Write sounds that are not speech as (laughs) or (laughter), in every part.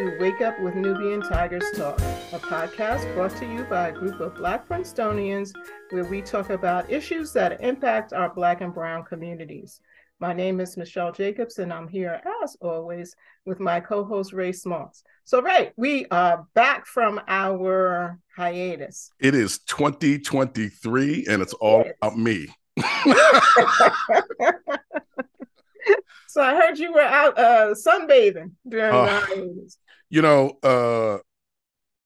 To Wake Up with Nubian Tigers Talk, a podcast brought to you by a group of Black Princetonians where we talk about issues that impact our Black and Brown communities. My name is Michelle Jacobs, and I'm here as always with my co host Ray Smalls. So, Ray, we are back from our hiatus. It is 2023, and it's all yes. about me. (laughs) (laughs) so, I heard you were out uh, sunbathing during uh, the hiatus. You know, uh,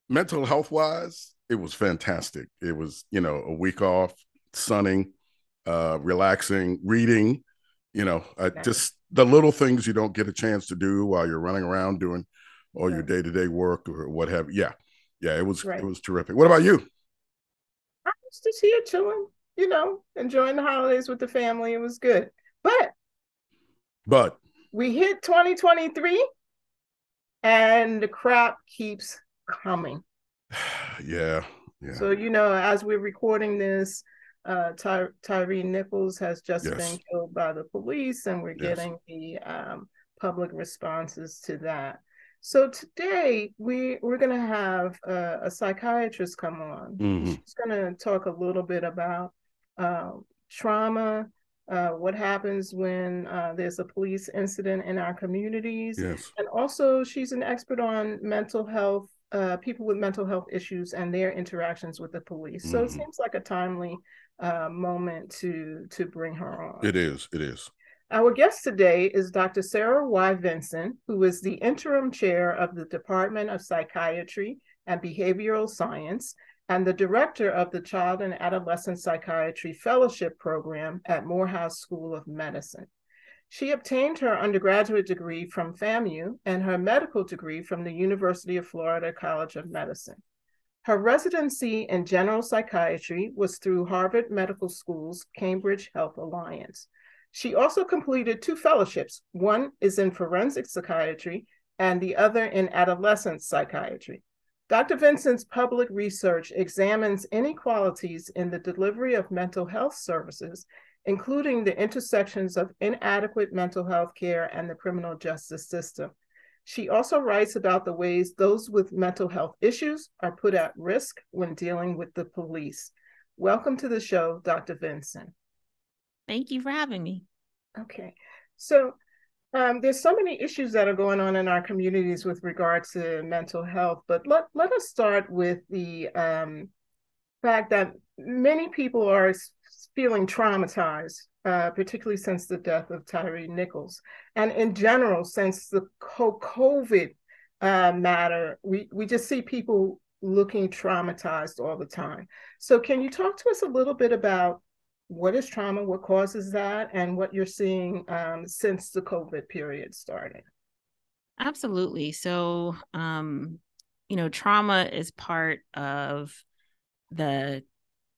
mental health wise, it was fantastic. It was, you know, a week off, sunning, uh, relaxing, reading you know uh, just the little things you don't get a chance to do while you're running around doing all your day-to-day work or what have you yeah yeah it was right. it was terrific. What about you? I was just here chilling you know enjoying the holidays with the family. It was good. But but we hit 2023 and the crap keeps coming (sighs) yeah yeah so you know as we're recording this uh, Ty- Tyre Nichols has just yes. been killed by the police, and we're yes. getting the um, public responses to that. So today we we're going to have a, a, psychiatrist come on. Mm-hmm. She's going to talk a little bit about uh, trauma, uh, what happens when uh, there's a police incident in our communities, yes. and also she's an expert on mental health, uh, people with mental health issues, and their interactions with the police. Mm-hmm. So it mm-hmm. seems like a timely uh, moment to to bring her on. It is. It is. Our guest today is Dr. Sarah Y. Vinson, who is the interim chair of the Department of Psychiatry and Behavioral Science and the director of the Child and Adolescent Psychiatry Fellowship Program at Morehouse School of Medicine. She obtained her undergraduate degree from FAMU and her medical degree from the University of Florida College of Medicine. Her residency in general psychiatry was through Harvard Medical School's Cambridge Health Alliance. She also completed two fellowships. One is in forensic psychiatry and the other in adolescent psychiatry. Dr. Vinson's public research examines inequalities in the delivery of mental health services, including the intersections of inadequate mental health care and the criminal justice system. She also writes about the ways those with mental health issues are put at risk when dealing with the police. Welcome to the show, Dr. Vinson. Thank you for having me. Okay. So, um, there's so many issues that are going on in our communities with regard to mental health, but let, let us start with the um, fact that many people are feeling traumatized uh, particularly since the death of Tyre Nichols. And in general, since the COVID uh, matter, we, we just see people looking traumatized all the time. So, can you talk to us a little bit about what is trauma, what causes that, and what you're seeing um, since the COVID period started? Absolutely. So, um, you know, trauma is part of the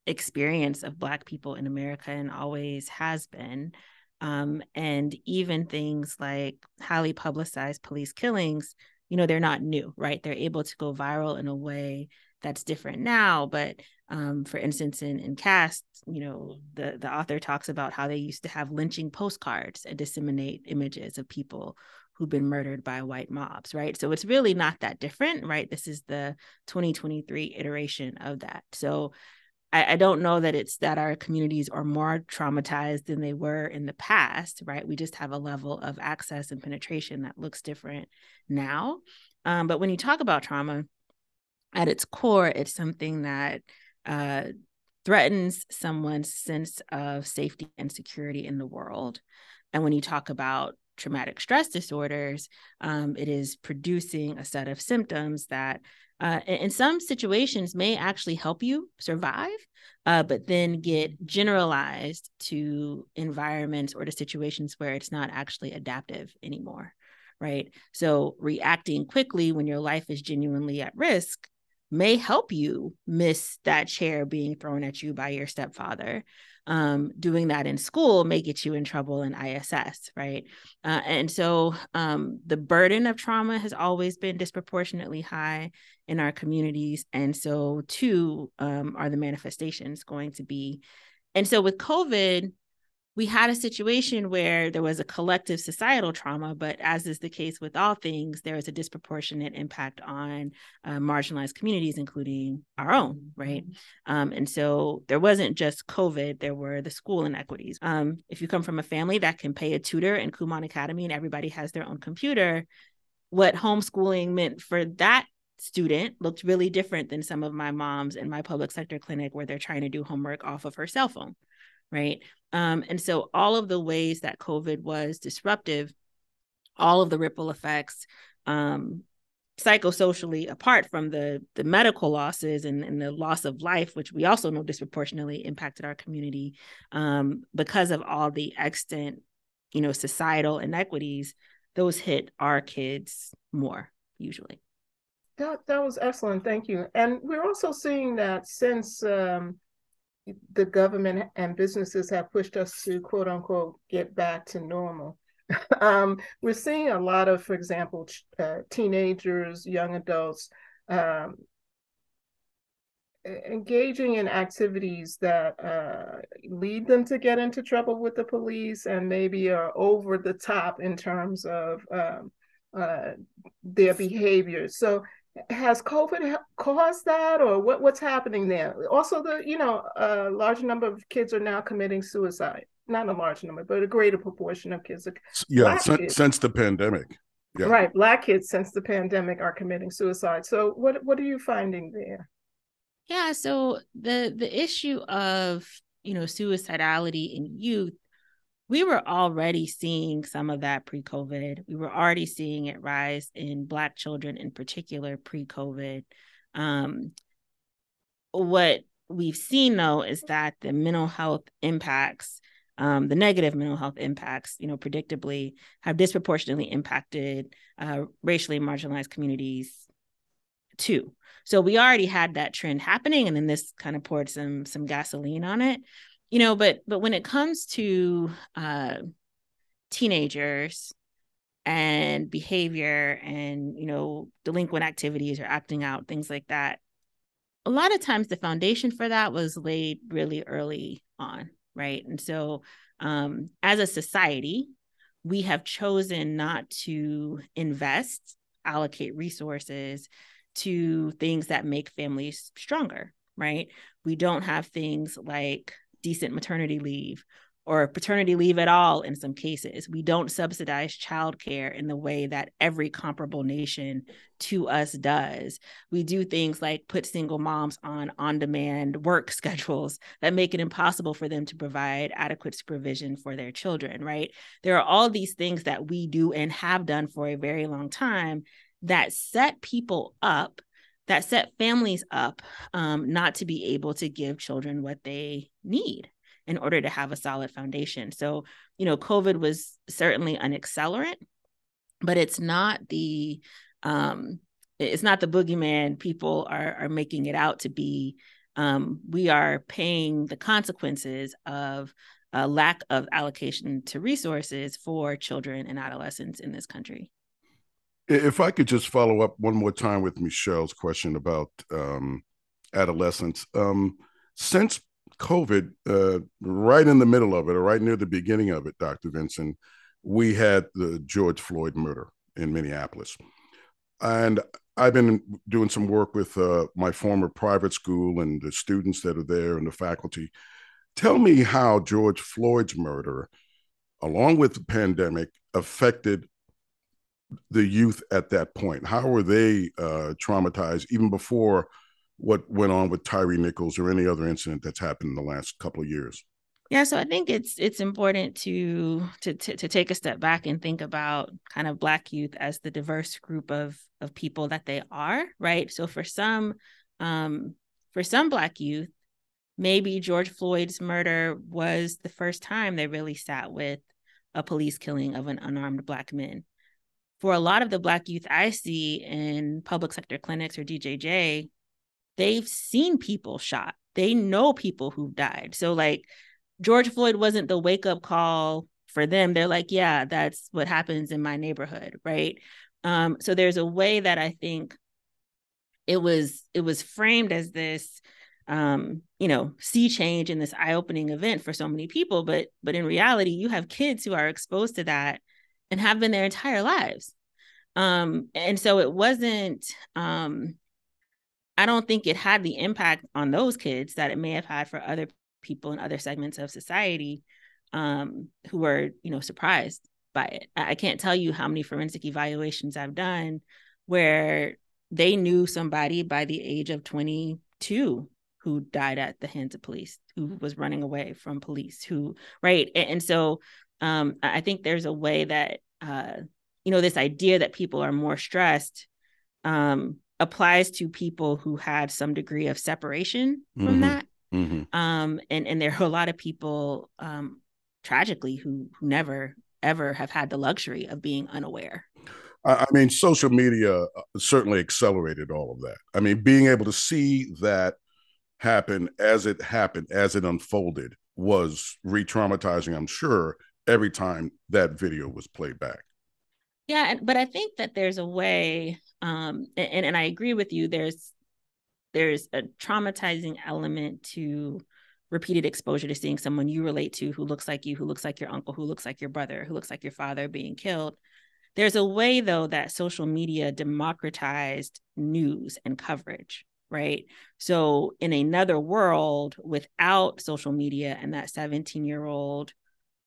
experience of Black people in America and always has been. Um, and even things like highly publicized police killings, you know, they're not new, right? They're able to go viral in a way that's different now. But um, for instance, in, in Caste, you know, the, the author talks about how they used to have lynching postcards and disseminate images of people who've been murdered by white mobs, right? So it's really not that different, right? This is the 2023 iteration of that. So I, I don't know that it's that our communities are more traumatized than they were in the past, right? We just have a level of access and penetration that looks different now. Um, but when you talk about trauma, at its core, it's something that uh, threatens someone's sense of safety and security in the world. And when you talk about traumatic stress disorders, um, it is producing a set of symptoms that uh, in some situations may actually help you survive, uh, but then get generalized to environments or to situations where it's not actually adaptive anymore, right? So reacting quickly when your life is genuinely at risk may help you miss that chair being thrown at you by your stepfather um, doing that in school may get you in trouble in ISS, right? Uh, and so um, the burden of trauma has always been disproportionately high in our communities. And so, too, um, are the manifestations going to be. And so, with COVID, we had a situation where there was a collective societal trauma, but as is the case with all things, there was a disproportionate impact on uh, marginalized communities, including our own, right? Mm-hmm. Um, and so there wasn't just COVID, there were the school inequities. Um, if you come from a family that can pay a tutor in Kumon Academy and everybody has their own computer, what homeschooling meant for that student looked really different than some of my moms in my public sector clinic where they're trying to do homework off of her cell phone right? Um, and so all of the ways that COVID was disruptive, all of the ripple effects, um, psychosocially apart from the the medical losses and, and the loss of life which we also know disproportionately impacted our community um, because of all the extant you know societal inequities those hit our kids more usually. That, that was excellent. Thank you. And we're also seeing that since um, the government and businesses have pushed us to quote unquote get back to normal. (laughs) um, we're seeing a lot of, for example, uh, teenagers, young adults um, engaging in activities that uh, lead them to get into trouble with the police and maybe are over the top in terms of um, uh, their behavior. So has COVID caused that, or what, what's happening there? Also, the you know a large number of kids are now committing suicide. Not a large number, but a greater proportion of kids. Are, Yeah, since, since the pandemic. Yeah. Right, black kids since the pandemic are committing suicide. So, what what are you finding there? Yeah, so the the issue of you know suicidality in youth we were already seeing some of that pre COVID. We were already seeing it rise in Black children in particular pre COVID. Um, what we've seen though is that the mental health impacts, um, the negative mental health impacts, you know, predictably have disproportionately impacted uh, racially marginalized communities too. So we already had that trend happening, and then this kind of poured some some gasoline on it you know but but when it comes to uh teenagers and behavior and you know delinquent activities or acting out things like that a lot of times the foundation for that was laid really early on right? And so um as a society we have chosen not to invest allocate resources to things that make families stronger right? We don't have things like decent maternity leave or paternity leave at all in some cases. We don't subsidize childcare in the way that every comparable nation to us does. We do things like put single moms on on demand work (laughs) schedules that make it impossible for them to provide adequate supervision for their children, right? There are all these things that we do and have done for a very long time that set people up that set families up um, not to be able to give children what they need in order to have a solid foundation. So, you know, COVID was certainly an accelerant, but it's not the um, it's not the boogeyman people are are making it out to be. Um, we are paying the consequences of a lack of allocation to resources for children and adolescents in this country. If I could just follow up one more time with Michelle's question about um, adolescents. Um, since COVID, uh, right in the middle of it, or right near the beginning of it, Dr. Vinson, we had the George Floyd murder in Minneapolis. And I've been doing some work with uh, my former private school and the students that are there and the faculty. Tell me how George Floyd's murder, along with the pandemic, affected the youth at that point? How were they uh, traumatized even before what went on with Tyre Nichols or any other incident that's happened in the last couple of years? Yeah, so I think it's it's important to, to to to take a step back and think about kind of Black youth as the diverse group of of people that they are, right? So for some, um, for some Black youth, maybe George Floyd's murder was the first time they really sat with a police killing of an unarmed Black man for a lot of the Black youth I see in public sector clinics or DJJ, they've seen people shot. They know people who've died. So, like, George Floyd wasn't the wake up call for them. They're like, yeah, that's what happens in my neighborhood, right? Um, so there's a way that I think it was it was framed as this um, you know, sea change in this eye-opening event for so many people. But but in reality, you have kids who are exposed to that and have been their entire lives. Um, and so it wasn't um, I don't think it had the impact on those kids that it may have had for other people in other segments of society um, who were, you know, surprised by it. I can't tell you how many forensic evaluations I've done where they knew somebody by the age of 22 who died at the hands of police, who was running away from police, who, right. And, and so um, I think there's a way that, uh, you know, this idea that people are more stressed um, applies to people who had some degree of separation from mm-hmm. that. Mm-hmm. Um, and, and there are a lot of people, um, tragically, who, who never, ever have had the luxury of being unaware. I mean, social media uh, certainly accelerated all of that. I mean, being able to see that happen as it happened, as it unfolded, was re traumatizing, I'm sure, every time that video was played back. Yeah, but I think that there's a way, um, and, and I agree with you, there's there's a traumatizing element to repeated exposure to seeing someone you relate to who looks like you, who looks like your uncle, who looks like your brother, who looks like your father being killed. There's a way, though, that social media democratized news and coverage, right? So, in another world without social media and that 17 year old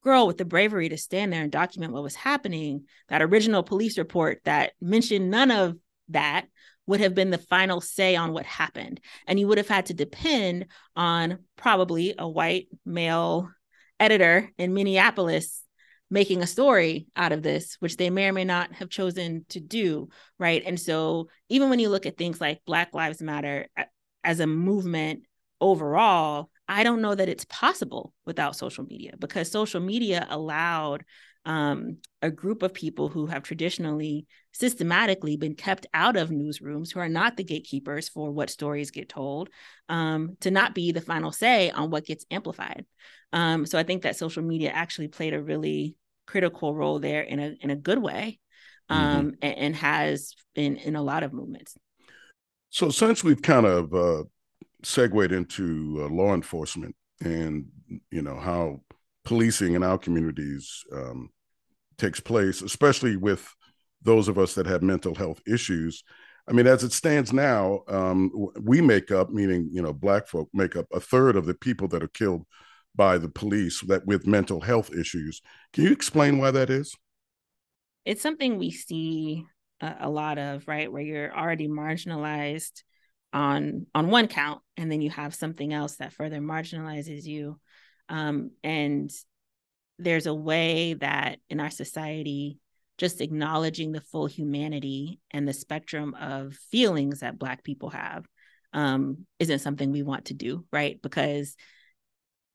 girl with the bravery to stand there and document what was happening, that original police report that mentioned none of that would have been the final say on what happened. And you would have had to depend on probably a white male editor in Minneapolis making a story out of this, which they may or may not have chosen to do. Right. And so, even when you look at things like Black Lives Matter as a movement overall, I don't know that it's possible without social media because social media allowed um, a group of people who have traditionally systematically been kept out of newsrooms, who are not the gatekeepers for what stories get told, um, to not be the final say on what gets amplified. Um, so I think that social media actually played a really critical role there in a in a good way, mm-hmm. Um, and, and, has in in a lot of movements. So since we've kind of uh, segued into uh, law enforcement and you know how policing in our communities um, takes place, especially with those of us that have mental health issues. I mean, as it stands now, um, we make up, meaning you know, black folk make up a third of the people that are killed by the police that with mental health issues. Can you explain why that is? It's something we see a, a lot of, right? Where you're already marginalized on on one count, and then you have something else that further marginalizes you. Um, and there's a way that in our society, just acknowledging the full humanity and the spectrum of feelings that Black people have um, isn't something we want to do, right? Because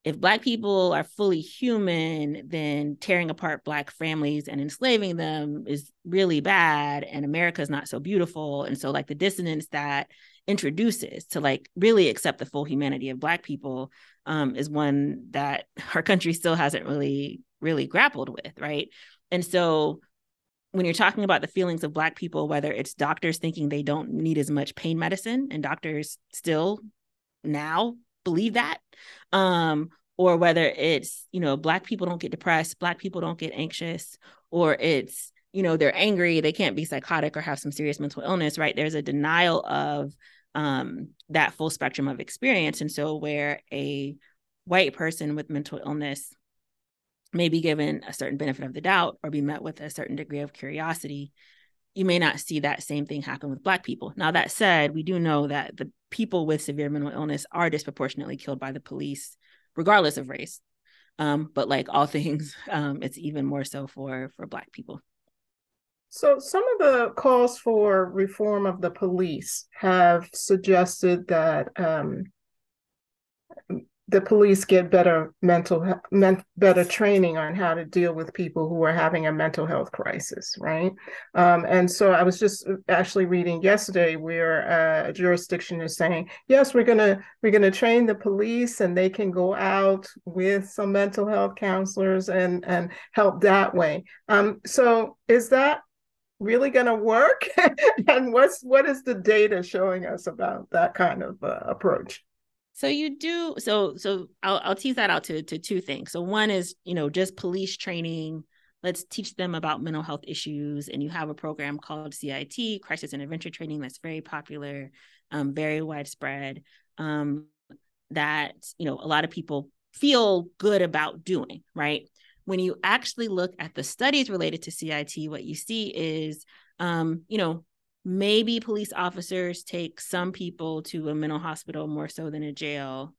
if black people are fully human then tearing apart black families and enslaving them is really bad and america is not so beautiful and so like the dissonance that introduces to like really accept the full humanity of black people um, is one that (laughs) our country still hasn't really really grappled with right? And so when you're talking about the feelings of black people whether it's doctors thinking they don't need as much pain medicine and doctors still now believe that um, or whether it's you know black people don't get depressed black people don't get anxious or it's you know they're angry they can't be psychotic or have some serious mental illness right? There's a denial of um, that full spectrum of experience. And so where a white person with mental illness may be given a certain benefit of the doubt or be met with a certain degree of curiosity you may not see that same thing happen with black people. Now that said we do know that the people with severe mental illness are disproportionately killed by the police regardless of race. Um, but like all (laughs) things um, it's even more so for for black people so some of the calls for reform of the police have suggested that um, the police get better mental men, better training on how to deal with people who are having a mental health crisis right? Um, and so i was just actually reading yesterday where uh, a jurisdiction is saying yes we're to we're to train the police and they can go out with some mental health counselors and and help that way. Um, so is that really going to work (laughs) and what's what is the data showing us about that kind of uh, approach So you do so so I'll I'll tease that out to to two things. So one is, you know, just police training. Let's teach them about mental health issues. And you have a program called CIT, Crisis Intervention Training, that's very popular, um, very widespread. Um, that you know a lot of people feel good about doing, right? When you actually look at the studies related to CIT, what you see is um, you know, maybe police officers take some people to a mental hospital more so than a jail.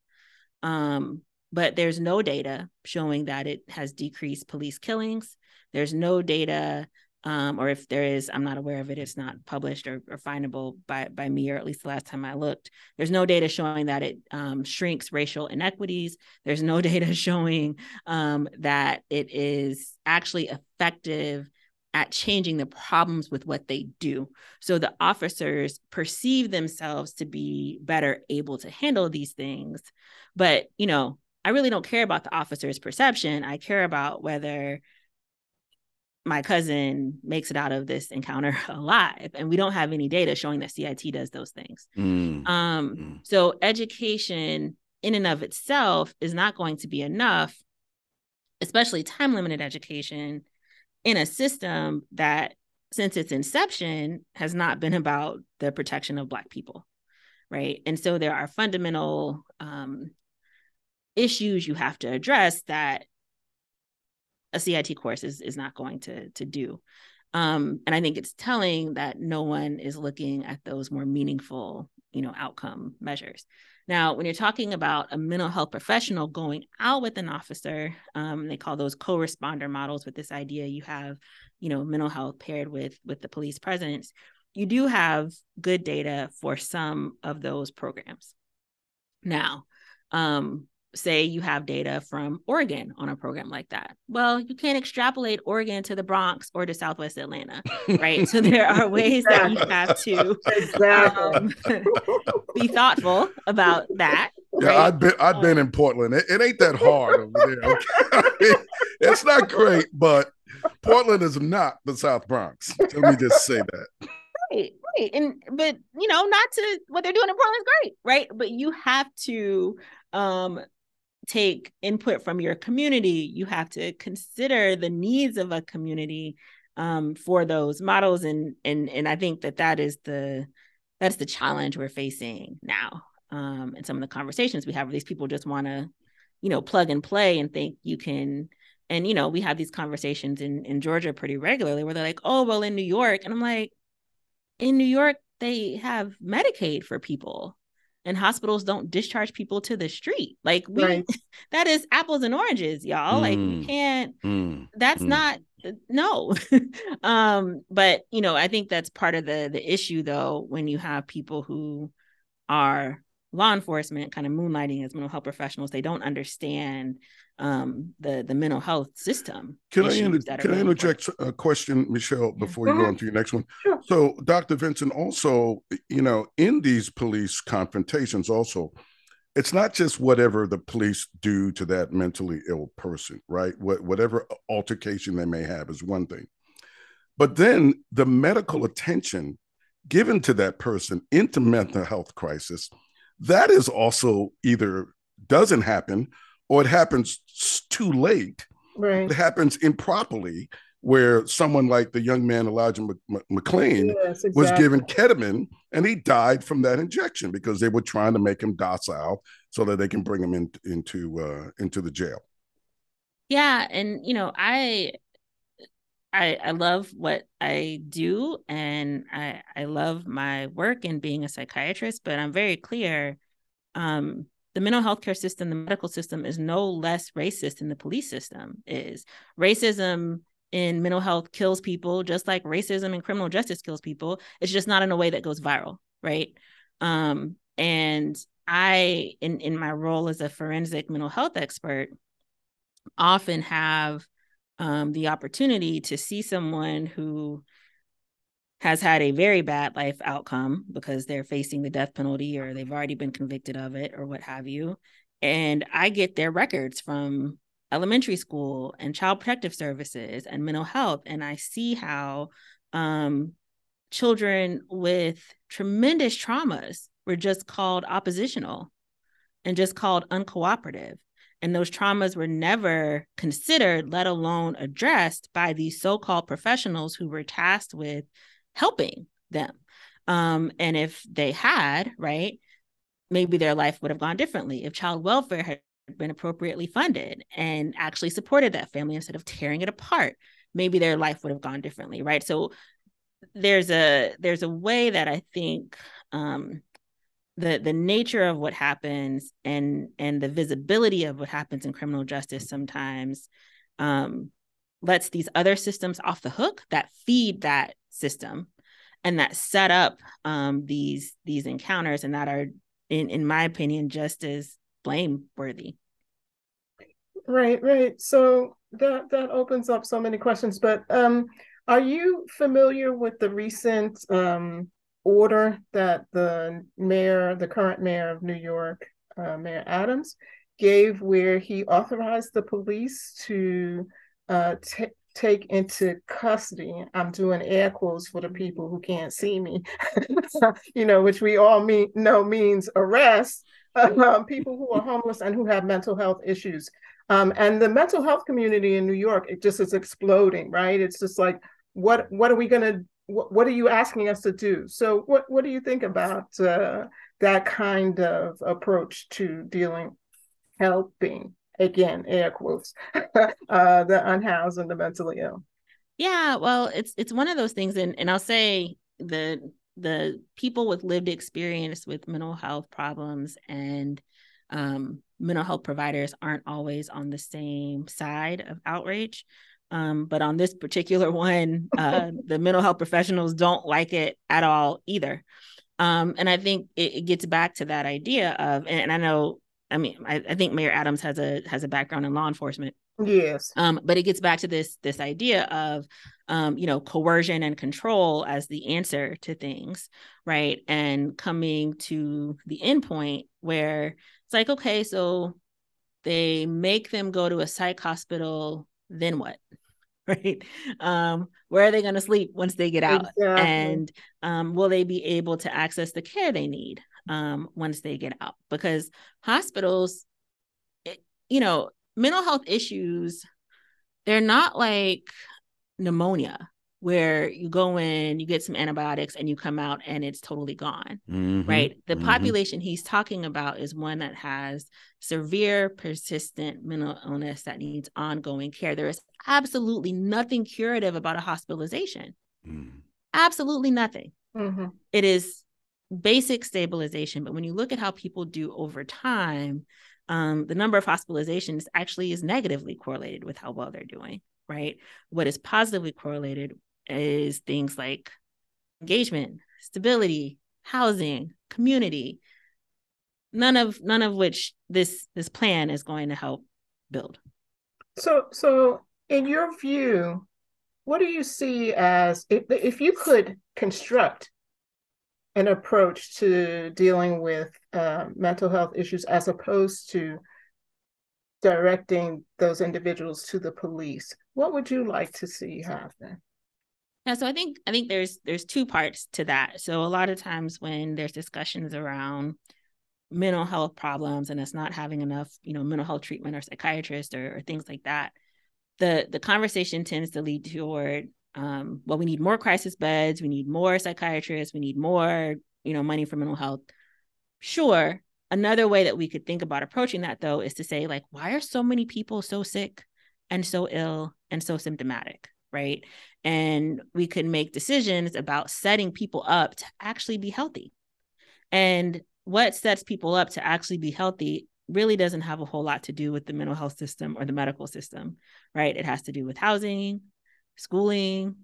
Um, but there's no data showing that it has decreased police killings. There's no data, um, or if there is, I'm not aware of it. It's not published or, or, findable by by me, or at least the last time I looked. There's no data showing that it um, shrinks racial inequities. There's no (laughs) data showing um, that it is actually effective at changing the problems with what they do. So the officers perceive themselves to be better able to handle these things. But, you know, I really don't care about the officer's perception. I care about whether my cousin makes it out of this encounter (laughs) alive. And we don't have any data showing that CIT does those things. Mm. Um, mm. So education in and of itself is not going to be enough, especially time limited education in a system that since its inception has not been about the protection of black people right and so there are fundamental um, issues you have to address that a cit course is, is not going to to do um, and i think it's telling that no one is looking at those more meaningful you know outcome measures now, when you're talking about a mental health professional going out with an officer, um, they call those co-responder models. With this idea, you have, you know, mental health paired with with the police presence. You do have good data for some of those programs. Now, um, say you have data from Oregon on a program like that. Well, you can't extrapolate Oregon to the Bronx or to Southwest Atlanta, right? so there are (laughs) ways that you have to um, be thoughtful about that. Yeah, right? I've been I've been um, in Portland. It, it ain't that hard over there. Okay? (laughs) I mean, it's not great, but Portland is not the South Bronx. Let me just say that. Right, right, and but you know, not to what they're doing in Portland is great, right? But you have to um take input from your community, you have to consider the needs of a community um, for those models, and and and I think that that is the that's the challenge we're facing now. Um, and some of the conversations we have, where these people just want to, you know, plug and play and think you can. And you know, we have these conversations in in Georgia pretty regularly, where they're like, "Oh, well, in New York," and I'm like, "In New York, they have Medicaid for people." And hospitals don't discharge people to the street. Like we right. (laughs) that is apples and oranges, y'all. Mm. Like we mm. can't mm. that's mm. not no. (laughs) um but you know, I think that's part of the the issue though when you have people who are law enforcement kind of moonlighting as mental health professionals, they don't understand um, the the mental health system. Can I inter- can I interject important. a question, Michelle, before yeah. you go on to your next one? Sure. So, Dr. Vinson, also, you know, in these police confrontations, also, it's not just whatever the police do to that mentally ill person, right? What whatever altercation they may have is one thing, but then the medical attention given to that person into mental health crisis, that is also either doesn't happen or it happens too late. Right. It happens improperly, where someone like the young man Elijah McClain yes, exactly. was given ketamine and he died from that injection because they were trying to make him docile so that they can bring him in, into uh, into the jail. Yeah, and you know, I I, I love what I do and I, I love my work and being a psychiatrist, but I'm very clear um, the mental health care system, the medical system is no less racist than the police system is. Racism in mental health kills people just like racism in criminal justice kills people. It's just not in a way that goes viral, right? Um, and I, in in my role as a forensic mental health expert, often have um, the opportunity to see someone who has had a very bad life outcome because they're facing the death penalty or they've already been convicted of it or what have you. And I get their records from elementary school and child protective services and mental health. And I see how um, children with tremendous traumas were just called oppositional and just called uncooperative. And those traumas were never considered, let alone addressed by these so called professionals who were tasked with helping them. Um, and if they had, right, maybe their life would have gone differently. If child welfare had been appropriately funded and actually supported that family instead of tearing it apart, maybe their life would have gone differently, right? So there's a there's a way that I think um, the the nature of what happens and and the visibility of what happens in criminal justice sometimes um, lets these other systems off the hook that feed that system and that set up um, these these encounters and that are in in my opinion just as blameworthy. Right right. So that that opens up so many questions but um are you familiar with the recent um order that the mayor, the current mayor of New York, uh, Mayor Adams, gave, where he authorized the police to uh, t- take into custody. I'm doing air quotes for the people who can't see me, (laughs) you know, which we all mean, know means arrest (laughs) um, people who are homeless and who have mental health issues. Um, and the mental health community in New York, it just is exploding, right? It's just like, what what are we going to what, what are you asking us to do? So what, what do you think about uh, that kind of approach to dealing, helping, again, air quotes, (laughs) uh, the unhoused and the mentally ill? Yeah, well, it's it's one of those things, and and I'll say the the people with lived experience with mental health problems and um, mental health providers aren't always on the same side of outrage. Um, but on this particular (laughs) one, uh, (laughs) the mental health professionals don't like it at all either. Um, and I think it, it, gets back to that idea of, and, and I know, I mean, I, I, think Mayor Adams has a has a background in law enforcement. Yes. Um, but it gets back to this this idea of, um, you know, coercion and control as the answer to things, right? And coming to the end point where it's like, okay, so they make them go to a psych hospital then what? (laughs) right? Um, where are they going to sleep once they get out? Exactly. And um, will they be able to access the care they need um, once they get out? Because hospitals, it, you know, mental health issues, they're not like pneumonia where you go in, you get some antibiotics, and you come out and it's totally gone, mm-hmm. right? The mm-hmm. population he's talking about is one that has severe, persistent mental illness that needs ongoing care. There is absolutely nothing curative about a hospitalization. Mm. Absolutely nothing. Mm-hmm. It is basic stabilization. But when you look at how people do over time, um, the number of hospitalizations actually is negatively correlated with how well they're doing, right? What is positively correlated is things like engagement, stability, housing, community. None of none of which this this plan is going to help build. So so in your view, what do you see as if, if you could construct an approach to dealing with uh, mental health issues as opposed to directing those individuals to the police what would you like to see happen yeah, so I think I think there's there's two parts to that. So a lot of times when there's discussions around mental health problems and it's not having enough, you know, mental health treatment or psychiatrist or, or things like that, the the conversation tends to lead toward um, well, we need more crisis beds, we need more psychiatrists, we need more, you know, money for mental health. Sure. Another way that we could think about approaching that though is to say, like, why are so many people so sick and so ill and so symptomatic? Right? And we can make decisions about setting people up to actually be healthy. And what sets people up to actually be healthy really doesn't have a whole lot to do with the mental health system or the medical system, right? It has to do with housing, schooling,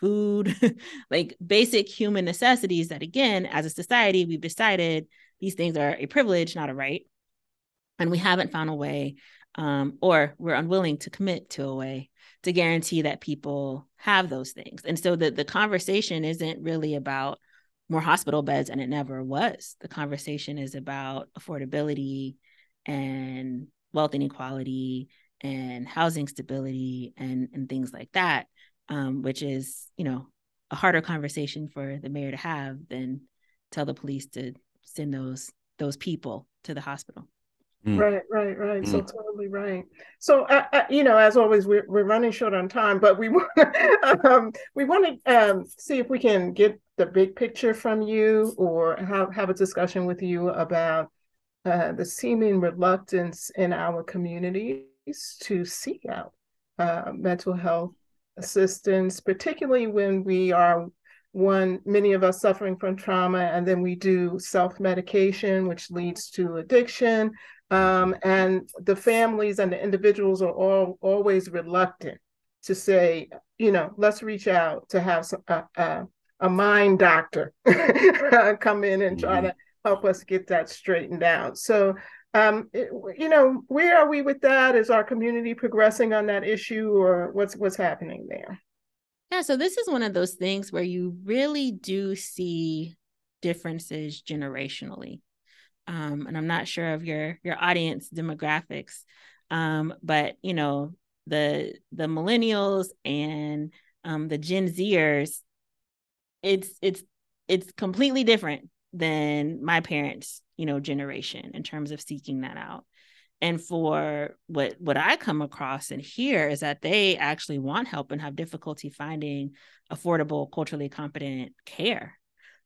food, (laughs) like basic human necessities that, again, as a society, we've decided these things are a privilege, not a right. And we haven't found a way, um, or we're unwilling to commit to a way to guarantee that people have those things. And so the, the conversation isn't really about more hospital beds, and it never was. The conversation is about affordability and wealth inequality and housing stability and, and things like that, um, which is, you know, a harder conversation for the mayor to have than tell the police to send those those people to the hospital. Mm. Right, right, right. Mm. So totally right. So, uh, uh, you know, as always, we're, we're running short on time, but we (laughs) want um, we want to um, see if we can get the big picture from you, or have have a discussion with you about uh, the seeming reluctance in our communities to seek out uh, mental health assistance, particularly when we are one many of us suffering from trauma and then we do self-medication which leads to addiction um, and the families and the individuals are all always reluctant to say, you know, let's reach out to have some, uh, uh, a mind doctor (laughs) come in and try mm-hmm. to help us get that straightened out. So, um, it, you know, where are we with that? Is our community progressing on that issue, or what's what's happening there? Yeah, so this is one of those things where you really do see differences generationally um, and I'm not sure of your your audience demographics, um, but you know the the millennials and um, the Gen Zers, it's it's it's completely different than my parents' you know generation in terms of seeking that out. And for what what I come across and hear is that they actually want help and have difficulty finding affordable, culturally competent care.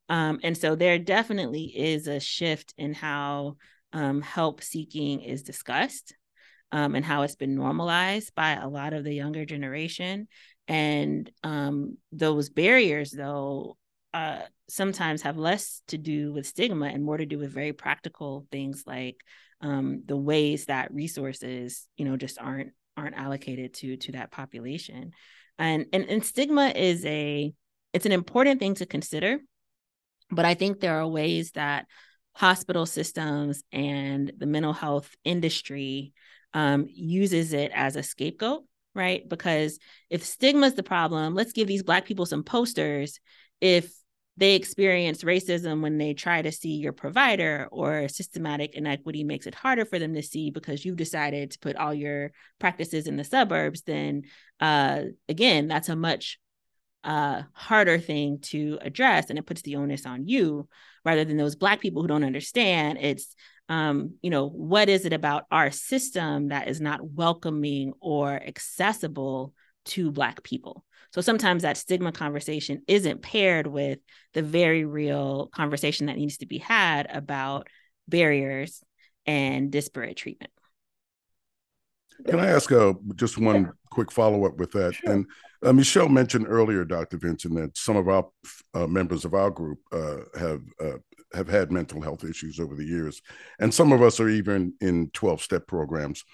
Um, and so there definitely is a shift in how um, help seeking is discussed um, and how it's been normalized by a lot of the younger generation. And um, those barriers, though, uh, sometimes have less to do with stigma and more to do with very practical things like um, the ways that resources, you know, just aren't aren't allocated to to that population. And and, and stigma is a it's an important thing to consider but I think there are ways that hospital systems and the mental health industry um, uses it as a scapegoat, right? Because if stigma is the problem, let's give these Black people some posters. If they experience racism when they try to see your provider or systematic inequity makes it harder for them to see because you've decided to put all your practices in the suburbs then uh, again that's a much uh, harder thing to address and it puts the onus on you rather than those black people who don't understand. It's um, you know what is it about our system that is not welcoming or accessible to black people? So sometimes that stigma conversation isn't paired with the very real conversation that needs to be had about barriers and disparate treatment can I ask uh, just one yeah. quick follow up with that? Sure. And uh, Michelle mentioned earlier, Dr. Vinson, that some of our uh, members of our group uh, have uh, have had mental health issues over the years, and some of us are even in twelve step programs.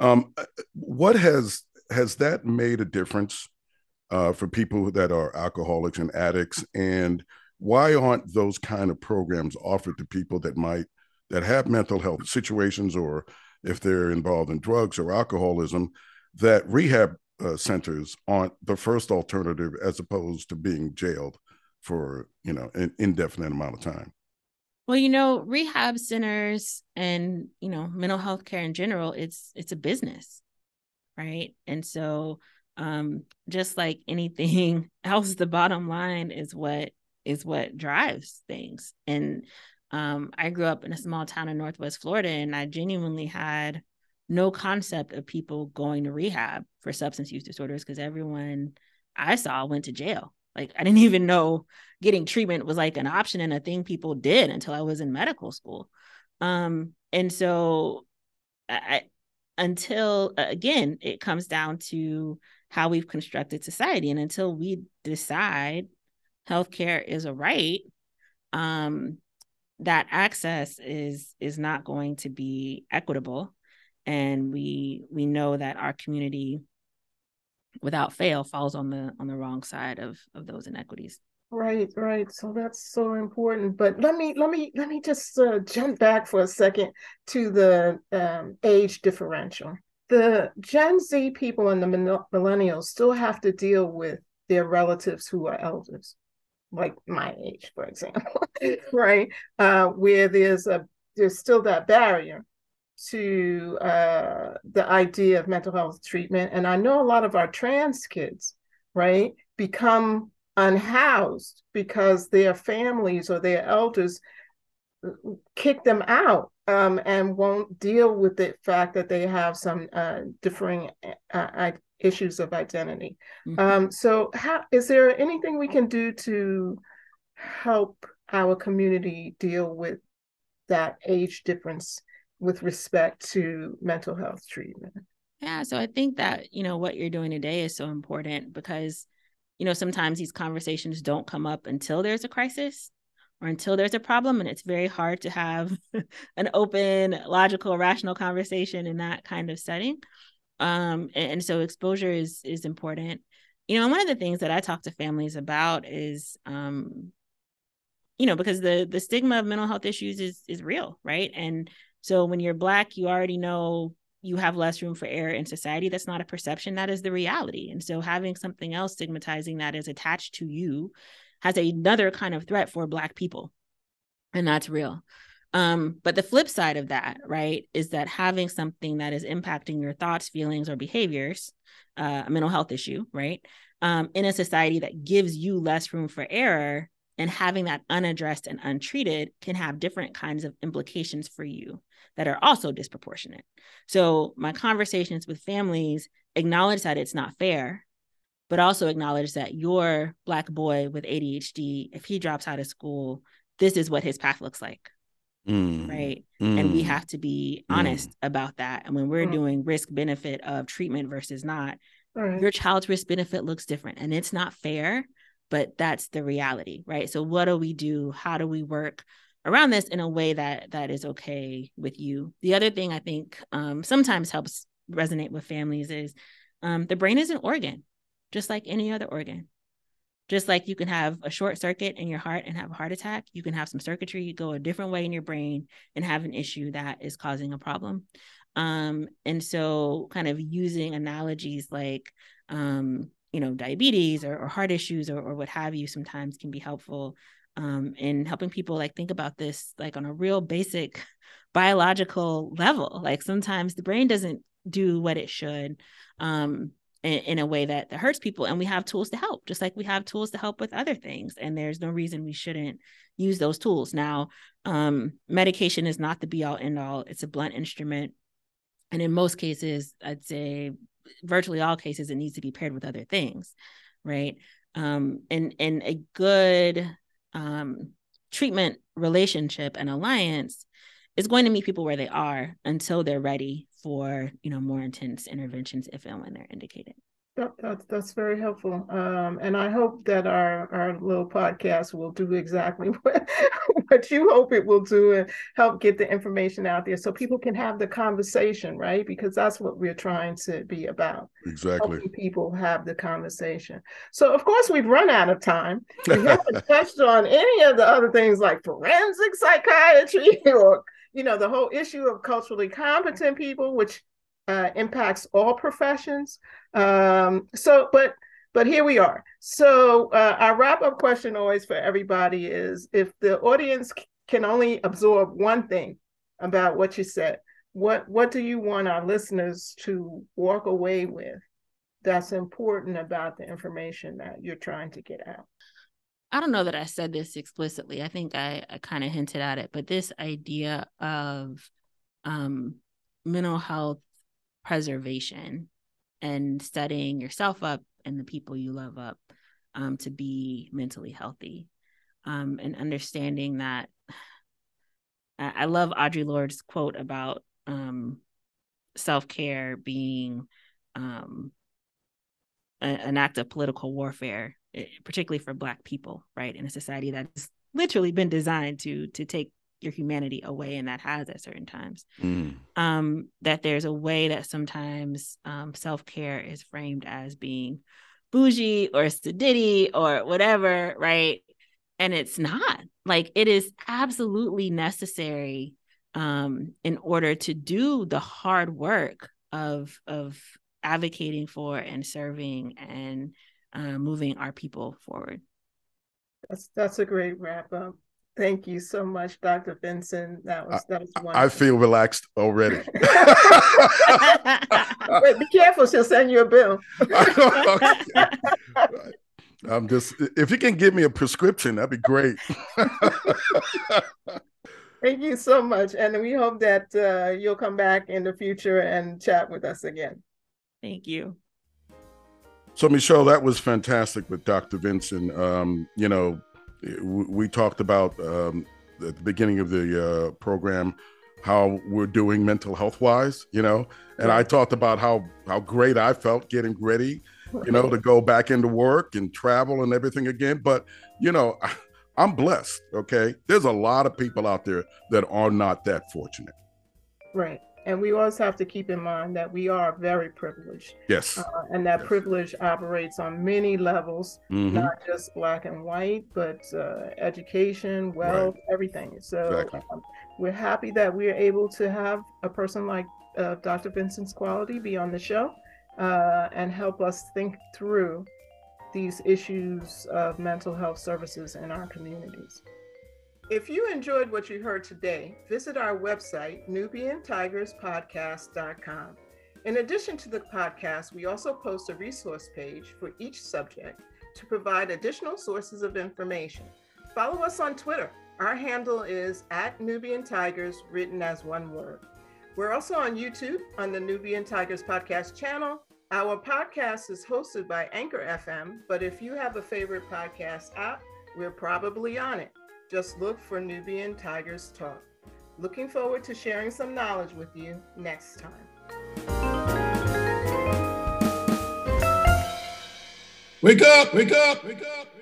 Um, uh, what has has that made a difference for people that are alcoholics and addicts? And why aren't those kind of programs offered to people that might that have mental health situations or if they're involved in drugs or alcoholism, that rehab uh, centers aren't the first alternative as opposed to being jailed for you know an indefinite amount of time. Well, you know, rehab centers and you know mental health care in general, it's it's a business, right? And so, um, just like anything (laughs) else, the bottom line is what is what drives things. And um, I grew up in a small town in Northwest Florida, and I genuinely had no concept of people going to rehab for substance use disorders because everyone I saw went to jail. Like I didn't (laughs) even know getting treatment was like an option and a thing people did until I was in medical school. Um, and so I until again it comes down to how we've constructed society and until we decide healthcare is a right um that access is is not going to be equitable. And we we know that our community without fail falls on the on the wrong side of of those inequities. Right right. So that's so important. But let me let me let me just uh, jump back for a second to the um, age differential. The gen z people and the millennials still have to deal with their relatives who are elders like my age, for example, (laughs) right? Uh, where there's a there's still that barrier to uh, the idea of mental health treatment. And I know a lot of our trans kids, right, become unhoused because their families or their elders uh, kick them out um, and won't deal with the fact that they have some uh, differing uh, issues of identity. Mm-hmm. Um, so, how is there anything we can do to help our community deal with that age difference with respect to mental health treatment? Yeah, so I think that, you know, what you're doing today is so important because, you know, sometimes these conversations don't come up until there's a crisis or until there's a problem. And it's very hard to have (laughs) an open, logical, rational conversation in that kind of setting. Um, and, and so exposure is is important. You know, one of the things that I talk to families about is um, you know, because the the stigma of mental health issues is is real, right? And so when you're black, you already know you have less room for error in society. That's not a perception, that is the reality. And so having something else stigmatizing that is attached to you has another kind of threat for black people. And that's real. Um, but the flip side of that, right, is that having something that is impacting your thoughts, feelings, or behaviors, uh, a mental health issue, right, um, in a society that gives you less room for error and having that unaddressed and untreated can have different kinds of implications for you that are also disproportionate. So, my conversations with families acknowledge that it's not fair, but also acknowledge that your Black boy with ADHD, if he drops out of school, this is what his path looks like. Mm. Right. Mm. And we mm. have to be honest mm. about that. And when we're mm. doing risk benefit of treatment versus not, right. your child's risk benefit looks different and it's not fair but that's the reality right so what do we do how do we work around this in a way that that is okay with you the other thing i think um, sometimes helps resonate with families is um, the brain is an organ just like any other organ just like you can have a short circuit in your heart and have a heart attack you can have some circuitry go a different way in your brain and have an issue that is causing a problem. Um, and so kind of using analogies like um, you know diabetes or, or heart issues or, or what have you sometimes can be helpful um, in helping people like think about this like on a real basic (laughs) biological level. Like sometimes the brain doesn't do what it should. Um, in, in, a way that, that hurts people and we have tools to help just like we have tools to help with other things and there's no reason we shouldn't use those tools. Now um, medication is not the be all end all it's a blunt instrument and in most cases i'd say virtually all cases it needs to be paired with other things right? Um and and a good um treatment relationship and alliance is going to meet people where they are until they're ready for you know more intense interventions if and when they're indicated that, that, that's very helpful. Um, and I hope that our, our little podcast will do exactly (laughs) what, what you hope it will do and help get the information out there so people can have the conversation, right? Because that's what we're trying to be about. Exactly. Helping people have the conversation. So, of course, we've run out of time. We haven't (laughs) touched on any of the other things like forensic psychiatry (laughs) or, you know, the whole issue of culturally competent people, which uh, impacts all professions. Um, so, but but here we are. So uh, our wrap up question always for everybody is: if the audience can only absorb one thing about what you said, what what do you want our listeners to walk away with? That's important about the information that you're trying to get out. I don't know that I said this explicitly. I think I, I kind of hinted at it, but this idea of um, mental health preservation and setting yourself up and the people you love up um, to be mentally healthy um, and understanding that I love Audre Lorde's quote about um, self care being um, a, an act of political warfare, particularly for Black people, right? In a society that's literally been designed to to take your humanity away and that has at certain times mm. um that there's a way that sometimes um self-care is framed as being bougie or sedity or whatever right and it's not like it is absolutely necessary um in order to do the hard work of of advocating for and serving and uh, moving our people forward that's that's a great wrap up Thank you so much, Dr. Vinson. That was that was wonderful. I feel relaxed already. (laughs) (laughs) Wait, be careful, she'll send you a bill. (laughs) I'm just if you can give me a prescription, that'd be great. Thank you so much. And we hope that uh, you'll come back in the future and chat with us again. Thank you. So, Michelle, that was fantastic with Dr. Vinson. Um, you know, we talked about um, at the beginning of the uh, program how we're doing mental health wise, you know, and I talked about how how great I felt getting ready, you know, to go back into work and travel and everything again. But you know, (laughs) I'm blessed. Okay, there's a lot of people out there that are not that fortunate. Right. And we always have to keep in mind that we are very privileged. Yes. Uh, and that yes. privilege operates on many levels, mm-hmm. not just black and white, but uh, education, wealth, right. everything. So exactly. um, we're happy that we're able to have a person like uh, Dr. Vinson's Quality be on the show uh, and help us think through these issues of mental health services in our communities. If you enjoyed what you heard today, visit our website, NubianTigersPodcast.com. In addition to the podcast, we also post a resource page for each subject to provide additional sources of information. Follow us on Twitter. Our handle is at Nubian Tigers, written as one word. We're also on YouTube on the Nubian Tigers podcast channel. Our podcast is hosted by Anchor FM, but if you have a favorite podcast app, we're probably on it. Just look for Nubian Tigers Talk. Looking forward to sharing some knowledge with you next time. Wake up, wake up, wake up.